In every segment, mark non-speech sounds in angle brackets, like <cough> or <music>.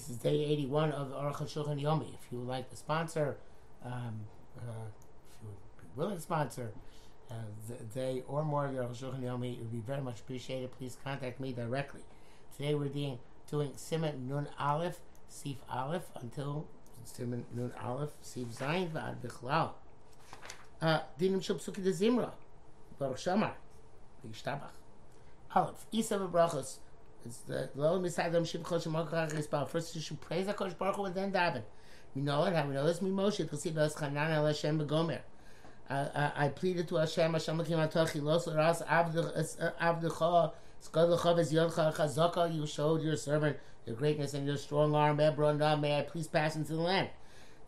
This is day 81 of Aruch Shulchan Yomi. If you would like to sponsor, um, uh, if you would be willing to sponsor uh, the day or more of Aruch Shulchan Yomi, it would be very much appreciated. Please contact me directly. Today we're doing, doing Simon Nun Aleph, Sif Aleph, until Simon Nun Aleph, Sif Zayin, V'ad Bichlal. Uh, Dinim Shel Psuki de Zimra, Baruch Shamar, V'yishtabach. Aleph, Isa V'brachos, it's the. First you should praise HaKadosh Baruch Hu and then daven. We know it. How we know this? Mi Moshe tchasi b'as chanan el Hashem b'gomer. I pleaded to Hashem, Hashem l'kim atochi los ras avdecha skadlecha v'ziyodcha chazaka. You showed your servant your greatness and your strong arm. Ebron may I please pass into the land.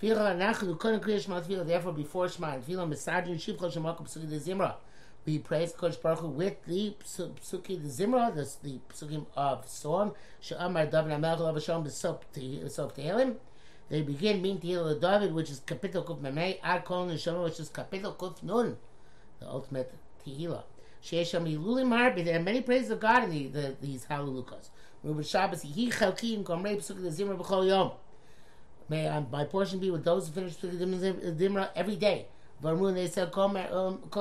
Therefore, before Shema, and Tefillah misajin shiv chol shemar kach zimra we praise Kodesh Baruch Hu with the Psuki, the Zimra, the, the Psukim of song. Sha'amar David HaMelech Lav Hashem B'Sop Tehillim. They begin Min Tehillah David, which is Kapitel Kuf Memei, Ad Kol Neshama, which is Kapitel Kuf Nun, the ultimate Tehillah. Sheisham Ilulim Harbi, there are many praises of God in the, the, these Hallelujahs. Ruben Shabbos, Hi Chalki, and Gomrei Psuki, the Zimra B'Chol Yom. May um, my portion be with those who finish the Zimra every day. Varmun, they said, Kol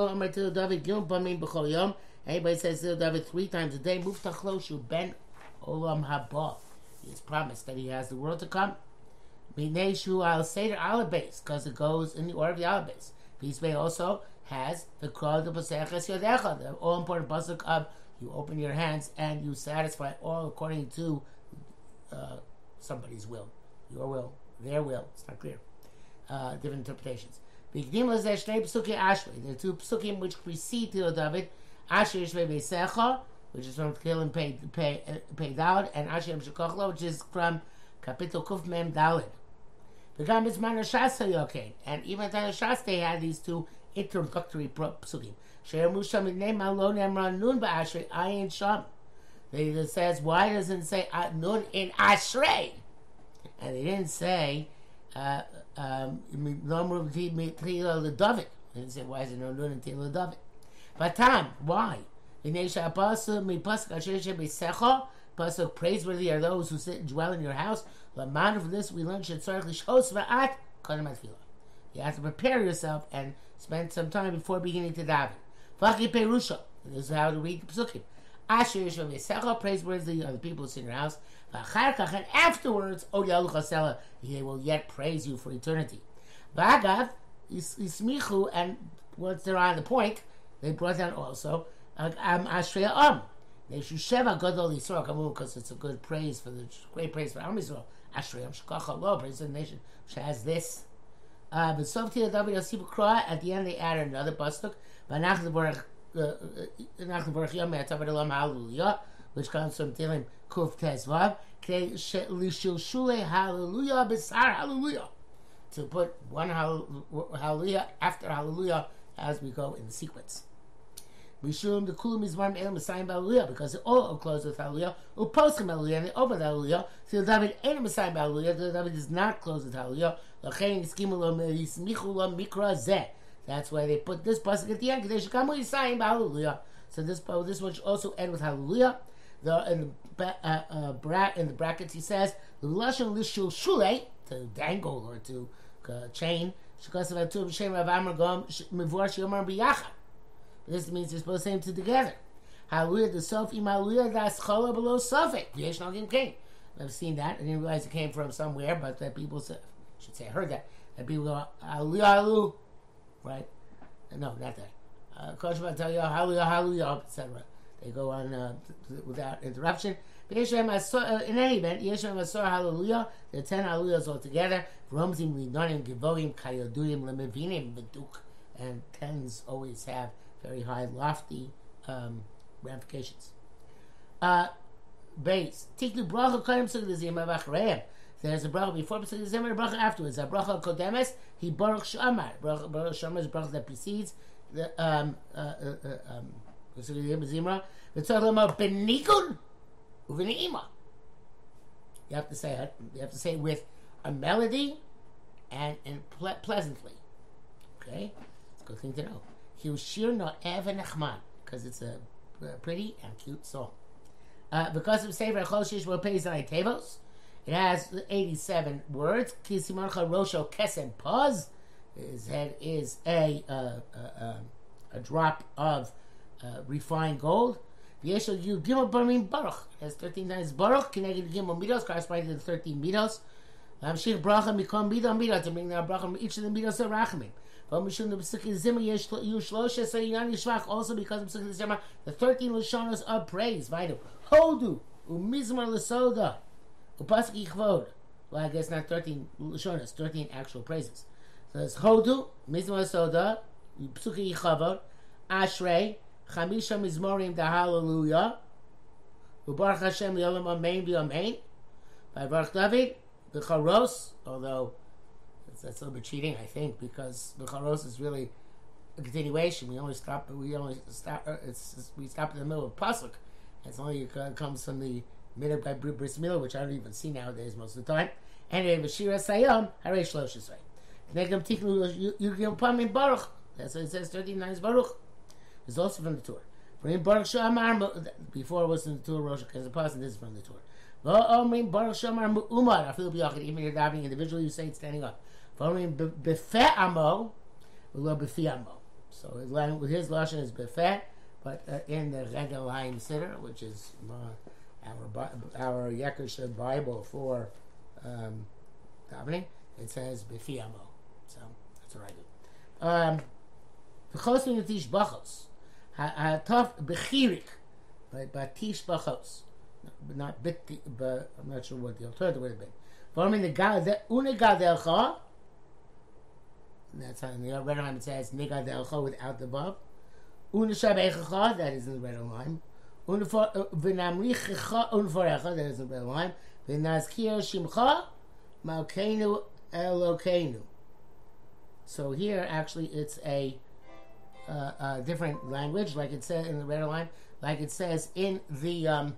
Amar Til David Gil Bamim B'chol Yom. Anybody says Til David three times a day, Move Tachloshu Ben Olam Haba. He has promised that he has the world to come. Minei Shu Al Seder Alabase, because it goes in the order of the Alabase. Peace also has the Krol de Paseches Yodecha, the all important pasuk of you open your hands and you satisfy all according to uh, somebody's will, your will, their will. It's not clear. Uh, different interpretations. Ashrei. There are two psukim which precede Tilo David. Asher Yishvei Beisecha, which is from Tchilim Pei, Pei, Pei Daled, and Asher Yem which is from Kapitel Kuf Mem Daled. V'gam Bizman Shas Yokein. And even at Shas they had these two introductory psukim. Sher Musham Idnei Malon Emran Nun Ba'ashrei Ayin Sham. It says, why doesn't it say uh, Nun in Ashrei? And they didn't say, uh, um, the David. And say, why is it no nun until the David? But Tom, why? Pasuk praiseworthy are those who sit and dwell in your house. Laman for this we learn shetzarich lishos va'at kodem. You have to prepare yourself and spend some time before beginning to daven. V'chi perusha. This is how to read the psukim. Asher yishom yisecha praiseworthy are the people who in your house. And afterwards, oh he will yet praise you for eternity. Bagav, Ismichu, and once they're on the point, they brought down also Am Ashrei Am. Sheva Gadol Yisrael Kamu, because it's a good praise for the great praise for Am Yisrael. Ashrei Am Shkacha Lo, praise the nation which has this. Uh, but Softi David Yosef Kra, at the end they added another pasuk. Vanach the Baruch Elam Hallelujah which comes from Tehillim Kuf Tezvav, Lishilshule Hallelujah Besar Hallelujah. To put one Hallelujah after Hallelujah as we go in the sequence. Mishum the Kulam Mizmar El Messiah Hallelujah because it all close with Hallelujah. Uposkim Hallelujah and they open Hallelujah. So David ain't Messiah Hallelujah. David does not close with Hallelujah. Lachein Skimulam Yismichulam Mikra Zeh. That's why they put this pasuk at the end. They should come with Hallelujah. So this this one should also end with Hallelujah the in the uh, uh, bra- in the brackets he says lashon lishul shule to dangle or to uh, chain. This means you're supposed to say them together. Hallelujah, the Sof im Hallelujah, that's Chola below King. I've seen that. I didn't realize it came from somewhere, but that people should say, I heard that. That people go. Right? No, not that. Uh, Hallelujah, Hallelujah, etc. They go on uh, without interruption. Uh, in any event, Yeshem Asor Hallelujah, the ten Hallelujahs altogether. Romzim. And tens always have very high, lofty um, ramifications. Uh, base. There's a bracha before Pesach and a bracha afterwards. A bracha kodemes, he baruch shamar. Baruch shamar is bracha that precedes the um, uh, uh, uh um, you have to say it. You have to say it with a melody and and ple- pleasantly. Okay, it's a good thing to know. Hiushir no even because it's a, a, pretty and cute song. Uh, because of Sefer Choshish will pay Zay Tevos, It has 87 words. Kisimarcha Rosho Kesem Puz. His head is a, uh, a, a drop of uh, refined gold. Yeshel Yu Gimel Barim Baruch. It has 13 times Baruch. Connected Gimel Midos, corresponding to the 13 Midos. Lamshich Bracha Mikom Midah Midah. To bring down from each of the Midos of Rachamim. Also because of the 13 Lashonas of praise. Hodu. Umizmar Lasoda. Upasik Ichvod. Well, I guess not 13 Lashonas, 13 actual praises. So it's Hodu, Mizmar Lasoda, Psuki Ichavod, Ashrei, Chamisha Mizmorim da Hallelujah, Ubaruch Hashem Yolam Amen V'Amen, by Baruch David, the although that's a little bit cheating, I think, because the is really a continuation. We only stop. We only stop. Uh, it's, it's we stop in the middle of pasuk. It's only comes from the middle by bris milah, which I don't even see nowadays most of the time. Anyway, Vashira Sayom Harei Shlosh Negam Tiknu Yugim Pamim Baruch. That's what it says. Thirty nine is Baruch. It's also from the Torah. Baruch before it was in the Torah Rosh Hashanah. This is from the Torah. Baruch Shamar Umar. I feel biyachid. Even you're diving individually, you say it standing up. Following befe amo, lo befi amo. So his his lashon is befe, but uh, in the regular line sitter, which is uh, our our Bible for um, davening, it says Befiamo. So that's what I do. Um, the chosing of tish bachos, tough bechirik, but batish bachos, not but I'm not sure what the alternative would have been. The unigadelcha. That's how in the red line it says Nigad Elcha without the vav. Unashab Echacha, that is in the red line. V'namrichecha unforecha, that is in the red line. V'nazkir Shimcha, Malkeinu Elokeinu. So here, actually, it's a, uh, a different language, like it says in the red line, like it says in the um,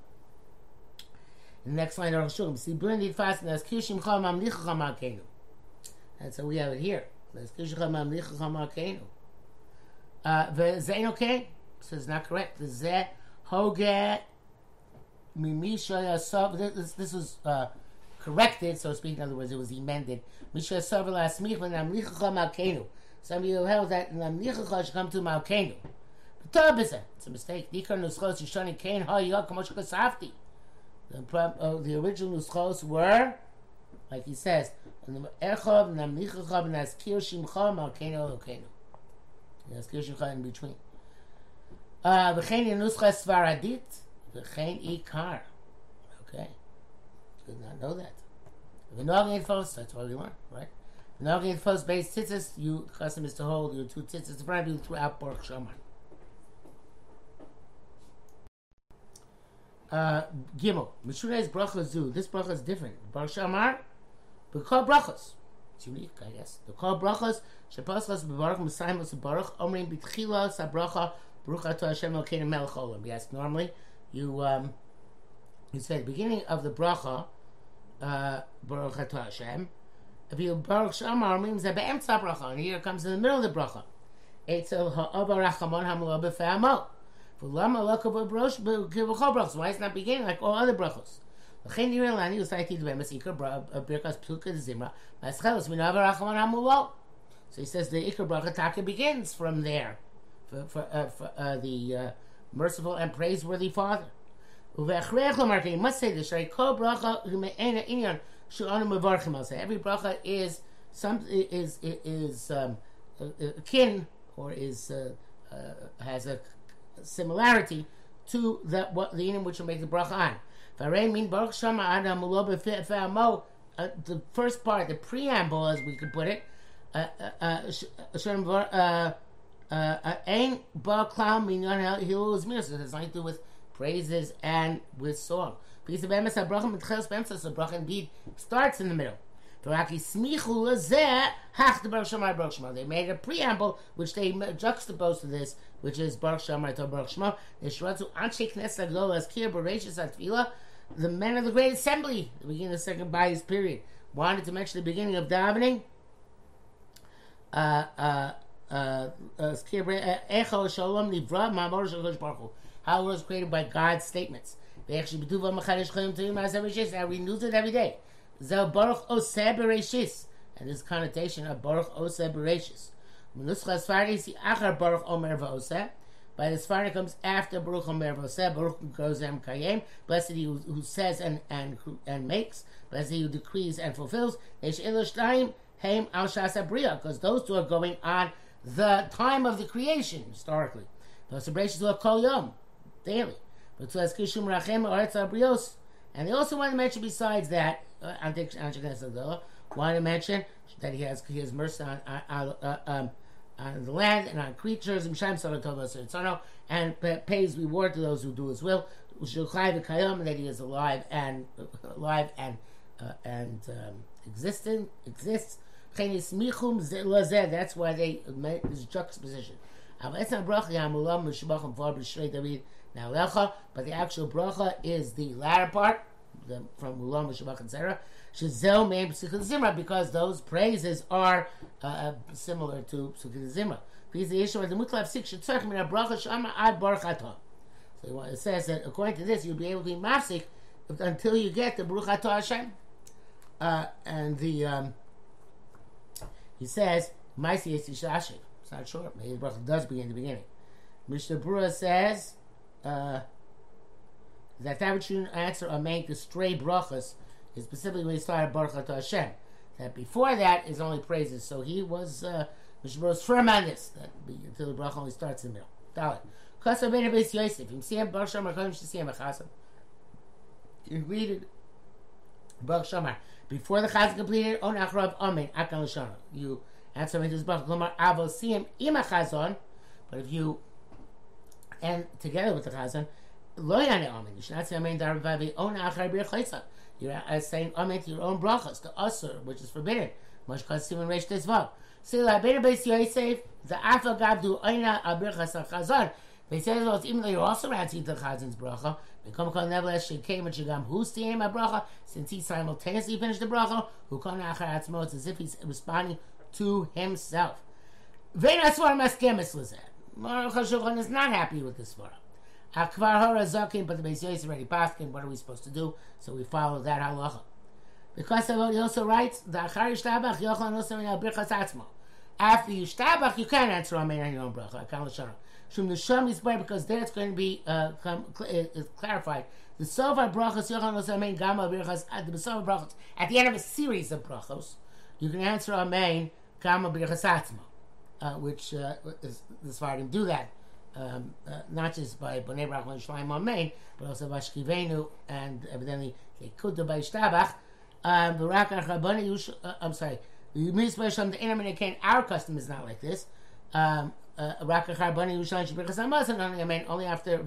the next line of Shulm. See, blended fast, Nazkir Shimcha, Mamlichecha Malkeinu. That's how we have it here. וזה אינו כן, so it's not correct. זה Hogat, Misha Yasav. This, this was uh, corrected, so to speak. In other words, it was amended. Misha Yasav Lasmich Lamlichacha Malkeinu. Somebody who held that Lamlichacha should come to Malkeinu. It's a mistake. The, uh, the original nuschos were, like he says, Echov, Namlichachav, Naskir Shimcha, Malkeinu, Elokeinu. Naskir Shimcha in between. V'chein Yenuscha Svaradit V'chein Ikar. Okay. Did not know that. V'nogin Fos, that's what we learned, right? V'nogin Fos base tzitzis, you, custom is to hold your two tzitzis in front of you throughout Baruch Shomar. Uh, Gimel. Mishune's bracha zu. This bracha is different. Baruch Shamar. But call brachos. It's unique, I guess. The call brachos, Shepaslas Baruch Messiah Baruch Omrim Bitchila Sabracha Baruch Atah Hashem Elokeinu Melech Olam. Yes, normally you um, you say the beginning of the bracha, uh, Baruch Atah Hashem. If you Baruch Shamar means that be'emtza bracha, and here it comes in the middle of the bracha. Eitzel ha'oba rachamon hamlo b'fe'amo. V'lama lokav brosh b'kivachol brachos. Why it's not beginning like all other brachos? L'chein yirei lani usaiti d'bemes ikar birkas psuka zimra. Maschelos minava rachamon hamlo. So he says the ikar bracha taka begins from there for, uh, for uh, the uh, merciful and praiseworthy Father. You must say this. Every bracha is some is is um, kin or is uh, uh, has a similarity to that what the in which will make the bracha on. Uh, the first part, the preamble, as we could put it, uh, uh, uh Ain Ba Klam Minyan Hilul's Mirror. It has nothing to do with praises and with song. Piece of Emes HaBrachim Mitcheles B'Emsa, so bracha indeed starts in the middle. They made a preamble which they juxtaposed to this, which is Baruch Shamar to Baruch Shema. The the men of the Great Assembly, the beginning of the second Bayis period, wanted to mention the beginning of davening. Uh, uh, uh, uh Shalom Nivra Mamor Shalosh Baruch How it was created by God's statements. Now renews it every day. Zel Baruch Oseh Bereshis. And this connotation of Baruch Oseh Bereshis. Menuscha Sfardi si Achar Baruch Omer V'Oseh. By the Sfardi comes after Baruch Omer V'Oseh. Baruch goes Em Kayem. Blessed he who, says and, and and makes. Blessed he who decrees and fulfills. Eish Elosh Taim Haim Al Shasa Bria. Because those two are going on the time of the creation, historically. Those celebrations are Kol Yom, daily. But. And they also want to mention, besides that, uh, want to mention that he has he has mercy on on, uh, um, on the land and on creatures and and pays reward to those who do his will. That he is alive and <laughs> alive and uh, and um, existing exists. That's why they make this juxtaposition. But the actual bracha is the latter part, the, from Mulam, Shabbat, etc. Shazel Meim Psukkah Zimra, because those praises are uh, uh similar to Psukkah Zimra. Because the issue of the Mutlav Sik Shetzarch Min HaBracha Shama Ad Baruch. So it says that according to this, you'll be able to be mafsik until you get the Baruch Hashem. Uh, and the um, he says, Maisi Yisishashik. It's not sure. Maybe the bracha does begin in the beginning. Mishnah Brura says uh, that that which you answer or make the stray brachas is specifically when he started Baruch to Hashem. That before that is only praises. So he was uh, Mishnah Brura was firm on this that until the bracha only starts in the middle. Dalit. Kasa ben Abbas Yosef. See him Baruch Shamar Kodim Shesiyam Achasam. You read it. Baruch Shamar. Before the chazan completed, on achrab amen akal shana. You answer me this bracha. Glomar avosim ima chazon. But if you and together with the chazan, lo yane amen. You should not say amen darvavi on achar bir chaysa. You're uh, saying amen to your own brachas, the asur, which is forbidden. Much kasim and reish tesvav. Sila ben beis Yosef the afa gabdu oina abirchas chazan. They say that even though you're also ranting the chazan's bracha, Become nevertheless she came and the aim bracha since he simultaneously finished the bracha who come achar atzmo it's as if he's responding to himself. Vein asvar maskemis lizeh. Aruch HaShulchan is not happy with this svara. Akvar HaRazakim, but the Beis is already paskin. What are we supposed to do? So we follow that halacha. Because of what he also writes, the achar yishtabach yochel nosim in birchas atzmo. After you shtabach, you can answer amen on your own bracha. Akal Shum Nesham Yisbar, because there it's going to be uh, uh, clarified. The Sofa Brachos Yochanan Amen Gama Birchas at the Sofa Brachos at the end of a series of brachos, you can answer Amen Gama Birchas Atzma, uh, which uh, is, the Svardim do that. Um, uh, not just by Bnei Baruch and Shloim Amen, but also by Shkivenu and evidently they could do by Shtabach. Um, uh, I'm sorry. The Mizbah Shem, the enemy that came, Our custom is not like this. Um, uh, only only after.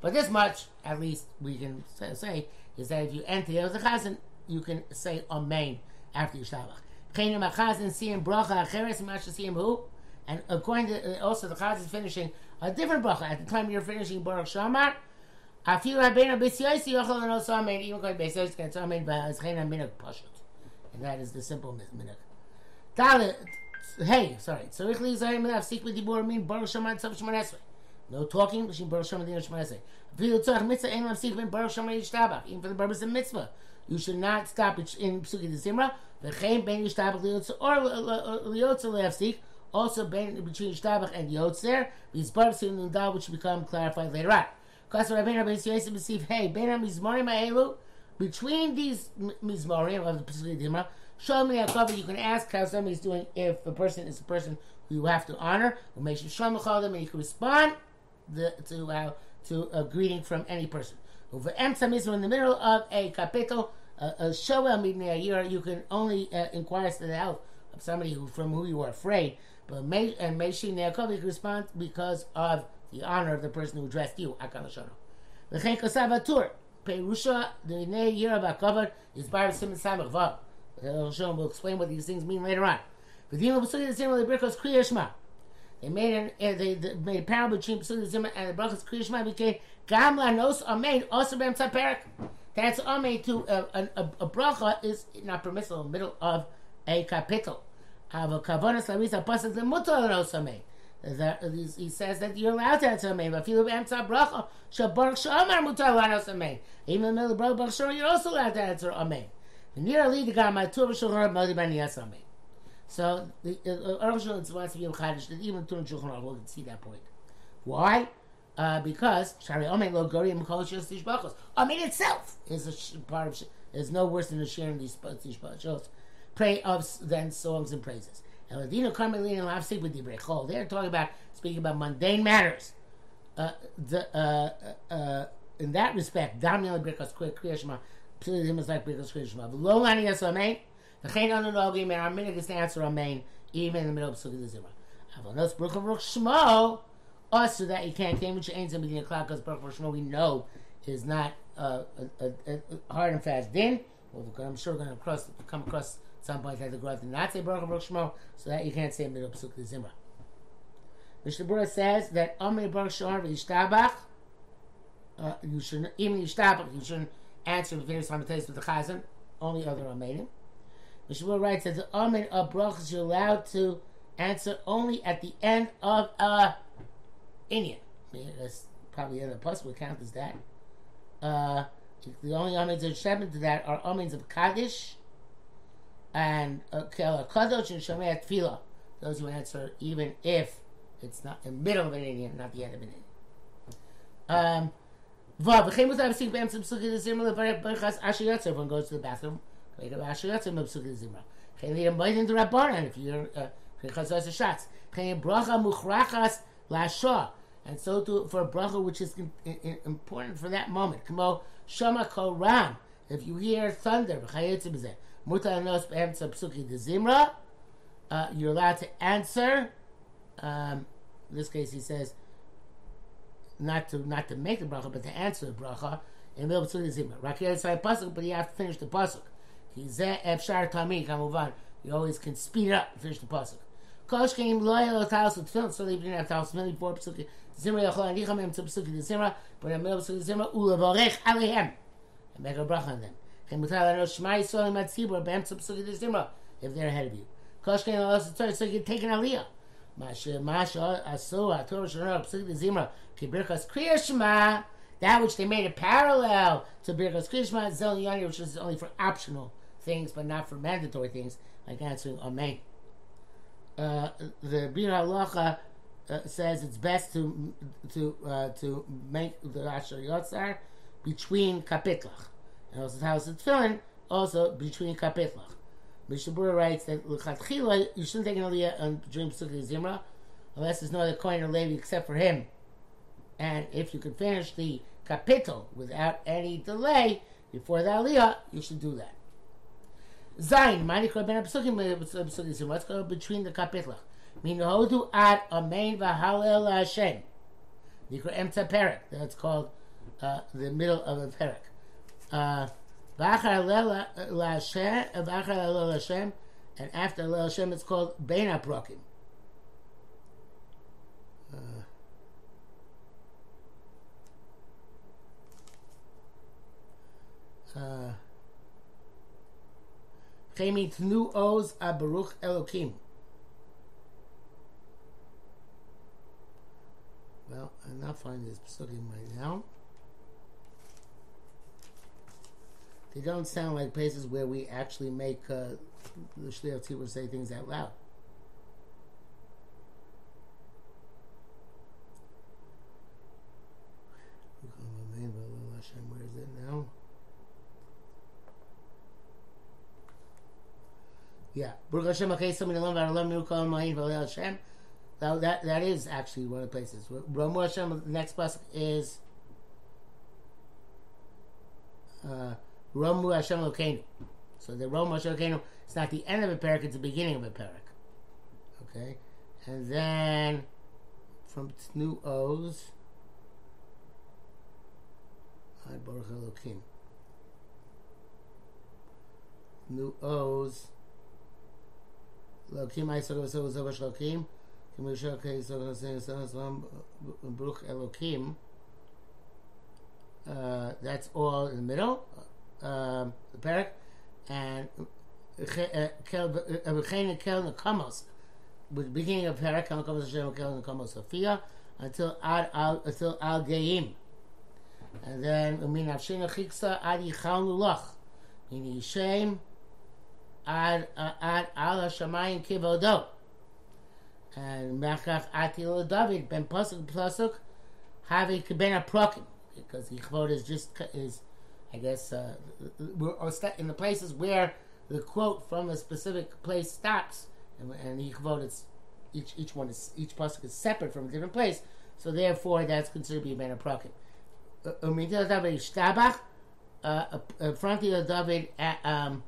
But this much, at least, we can say is that if you enter the Chazan, you can say Amen after Yishtabach. Chenim HaChazan Siyim Bracha Acheres Masha Siyim Hu. And according to uh, also the Chazan is finishing a different bracha at the time you're finishing Baruch Shamar. And going Pashut, and that is the simple minuk. Dalet, hey, sorry. Tzarich lizarim le'afsik b'dibur mean baruch shaman tzav shmanesre. No talking between baruch shaman and shmanesre. V'il tzarich mitzvah ein le'afsik ben baruch shaman yishtabach. Even for the purpose of mitzvah. You should not stop it in Psuki the Zimra. V'chein ben yishtabach liotzer or liotzer le'afsik. Also ben between yishtabach and yotzer. These barbs in the which become clarified later on. Because Rabbeinu Rabbeinu Yosef receive, hey, ben ha-mizmorim ha'elu, between these mizmorim of the Psuki the A cover. You can ask how somebody's doing if a person is a person who you have to honor. Or make sure show them and you can respond the, to uh, to a greeting from any person. Over Emsa is in the middle of a uh, a year, you can only uh, inquire to the health of somebody who from who you are afraid. But may and may she Neakov, you can respond because of the honor of the person who addressed you. Akalashono. L'chein kosav Perusha, the year of Akavad, is Bar Simon Samach. Hashem will explain what these things mean later on. They made an uh, they, they made a parable between Pesach Zimmer and the Brachas Kriya Shema became Gam Lanos Amein also Bem Tzaperik. That's Amein to uh, a, a, a bracha is not permissible in the middle of a capital. Have a kavanas larisa pasas the Lanos Amein. he says that you're allowed to answer amen. But if you answer bracha, shabarch shamar mutar lanos amen. Even in the middle of bracha, you're also allowed to answer amen. The. So the Aruch Shulchan to be that even Tur Shulchan Aruch can see that point. Why? Uh, because Shari Amen Lo Gori Mekol Shos Tishbachos. Amen itself is a part of is no worse than sharing these Tishbachos. Pray of than songs and praises. Eladino Carmelina Lavsik with Dibrei Chol. They're talking about speaking about mundane matters. Uh, the, uh, uh, uh in that respect, Damiel Shema Psilim is like Birkas Kriya Shema. Lo Lani Yes Amen. The Nogim and our minute is to answer Amen even in the middle of Sukkot Zimra. Avonos Baruch Baruch Shmo. Also that you can't claim which somebody in the cloud because Baruch Baruch Shmo we know is not uh, a, a, a, hard and fast din. Well, I'm sure we're going to cross, come across some point that the Gemara did not say Baruch Baruch Shmo, so that you can't say middle Pesuk Zimra. Mishnah Berurah says that Amri Baruch Shor v'Yishtabach, uh, you should even Yishtabach, you shouldn't answer various simultaneous with the Chazan, only other Amenim. Mishnah Berurah writes that the Amen of Brachas you're allowed to answer only at the end of a Indian. That's probably the possible count as that. Uh, the only amens that are to that are amens of Kaddish and Kel Kadosh and Shomei Tefillah. Those who answer even if it's not the middle of an Indian, not the end of an Indian. Um, Everyone goes to the bathroom. If you're uh. And so to, for a bracha which is in, in, important for that moment. Kamo shama kol ram. If you hear thunder. Uh, you're allowed to answer. Um, in this case, he says not to not to make the bracha, but to answer the bracha in the psuki de zimra. Rakir say pasuk, but you have to finish the pasuk. Kizeh efshar tamid kamuvan. You always can speed up finish the pasuk. Kosh came loyal to talis with tefillin, so they didn't have talis tefillin before psuki zimra yachol anicham em to psuki de zimra, but in the psuki de zimra ulevarech alehem and make a bracha on them. If they're ahead of you. Koshkein also Torah, so you can take an aliyah. That which they made a parallel to Birkas Kriya Shema Yani, which is only for optional things, but not for mandatory things, like answering Amen. Uh, the Biur Halacha uh, says it's best to to uh, to make the Asher Yotzar between kapitlach. And also how it's tefillin, also between kapitlach. Mishabura writes that l'chatchila you shouldn't take an aliyah on during Pesukah Zimra unless there's no other coin or levy except for him. And if you can finish the kapitel without any delay before the aliyah, you should do that. Zayin, manikra ben Pesukah Zimra. Let's go between the kapitlach. Min hodu ad amen v'halel Hashem. Nikra emta perik. That's called uh, the middle of the perik. Uh, and after Lel Hashem it's called Bein HaProkim. Chemi uh, Tnu Oz Abaruch Elokim. Well, I'm not finding this psukim right now. They don't sound like places where we actually make uh, the Shliach Tzibur say things out loud. Where is it now? Yeah. Baruch Hashem okay, somebody Hashem. That, that, that is actually one of the places. Ramu Hashem, the next bus is uh, Romu Hashem Elokeinu. So the Romu Hashem Elokeinu, it's not the end of a parak, it's the beginning of a parak. Okay? And then from Tnu Oz, Hi Baruch Elokim. New O's. Elokim Aisog V'Sog V'Sog V'Shlokim. Kim Yishok Yisog V'Sog V'Sog Baruch Elokim. Uh, that's all in the middle um, parak, and uh, kel nekamos. with beginning of Perak, Kama Hashem Kama Sophia, until Ad Al until Al Geim. And then Umin Avshina Chiksa Ad Yichal Nulach. Meaning Yishem Ad Ad Al Hashemayim Kivodo. And Machach Atil David Ben Pasuk Pasuk Havi Kibena Prokim. Because Yichvod is just is I guess uh, we're in the places where the quote from a specific place stops, and, and it's each each one is each pasuk is separate from a different place. So therefore, that's considered to be a ben aprakim. Umitel David Ishtabach, uh, uh, fronti of David, uh, um,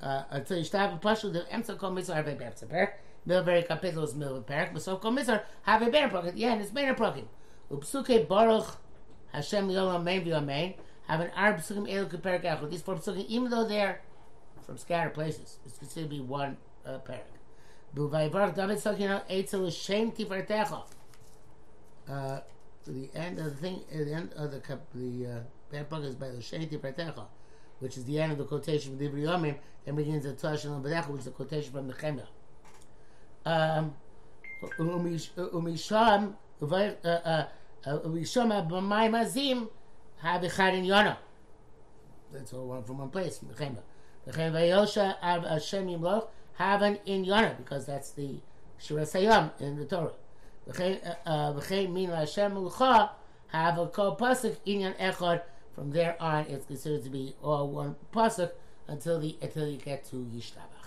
until Ishtabach Pashu, the Emsa Kol Mitzvah Harvei Be'emsa Perek, Milveri Kapitel is Milveri Perek, Besov Kol Mitzvah Harvei Aprakim, yeah, and it's ben aprakim. Upsuke Baruch Hashem Yolam Amen V'Amen, have an Arab Psukim Elu Keperek Echot. These four Psukim, even though they're from scattered places, it's considered to be one uh, Perek. B'Vayivarach David talking Eitzel Shem Tifartecha. Uh, the end of the thing, at the end of the the uh, is by the Shem Tifartecha, which is the end of the quotation from Dibri Yomim, and begins at Tosh and Bedecha, which is the quotation from the Nehemiah. Um, Umisham, Umisham, B'Mayim Azim, have in Yonah. That's all one from one place. Mechemba. Mechemba Vayosha Av Hashem Yimloch have in Yonah because that's the Shira Sayam in the Torah. V'chein uh, uh, min Hashem Lucha have a kol pasuk inyan echad. From there on, it's considered to be all one pasuk until the until you get to Yishtaba.